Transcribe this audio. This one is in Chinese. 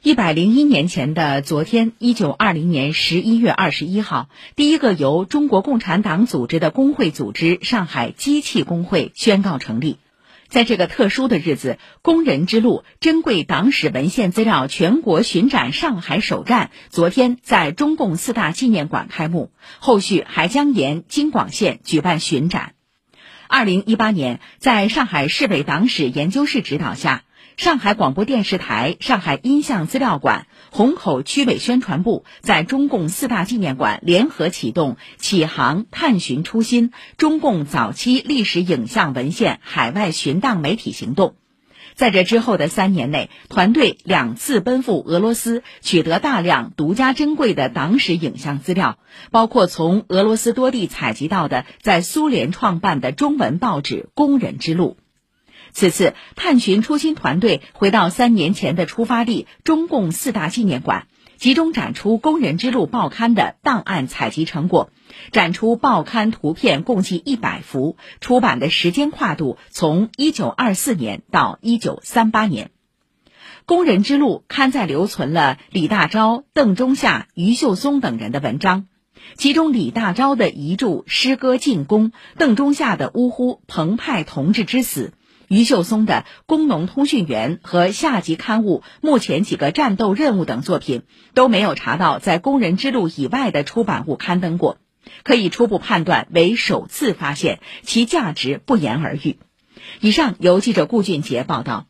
一百零一年前的昨天，一九二零年十一月二十一号，第一个由中国共产党组织的工会组织——上海机器工会宣告成立。在这个特殊的日子，工人之路珍贵党史文献资料全国巡展上海首站昨天在中共四大纪念馆开幕，后续还将沿京广线举办巡展。二零一八年，在上海市委党史研究室指导下。上海广播电视台、上海音像资料馆、虹口区委宣传部在中共四大纪念馆联合启动“启航探寻初心”中共早期历史影像文献海外寻档媒体行动。在这之后的三年内，团队两次奔赴俄罗斯，取得大量独家珍贵的党史影像资料，包括从俄罗斯多地采集到的在苏联创办的中文报纸《工人之路》。此次探寻初心团队回到三年前的出发地中共四大纪念馆，集中展出《工人之路》报刊的档案采集成果，展出报刊图片共计一百幅，出版的时间跨度从一九二四年到一九三八年。《工人之路》刊载留存了李大钊、邓中夏、余秀松等人的文章，其中李大钊的遗著诗歌进攻，邓中夏的呜呼澎湃同志之死。于秀松的《工农通讯员》和下级刊物《目前几个战斗任务》等作品都没有查到在《工人之路》以外的出版物刊登过，可以初步判断为首次发现，其价值不言而喻。以上由记者顾俊杰报道。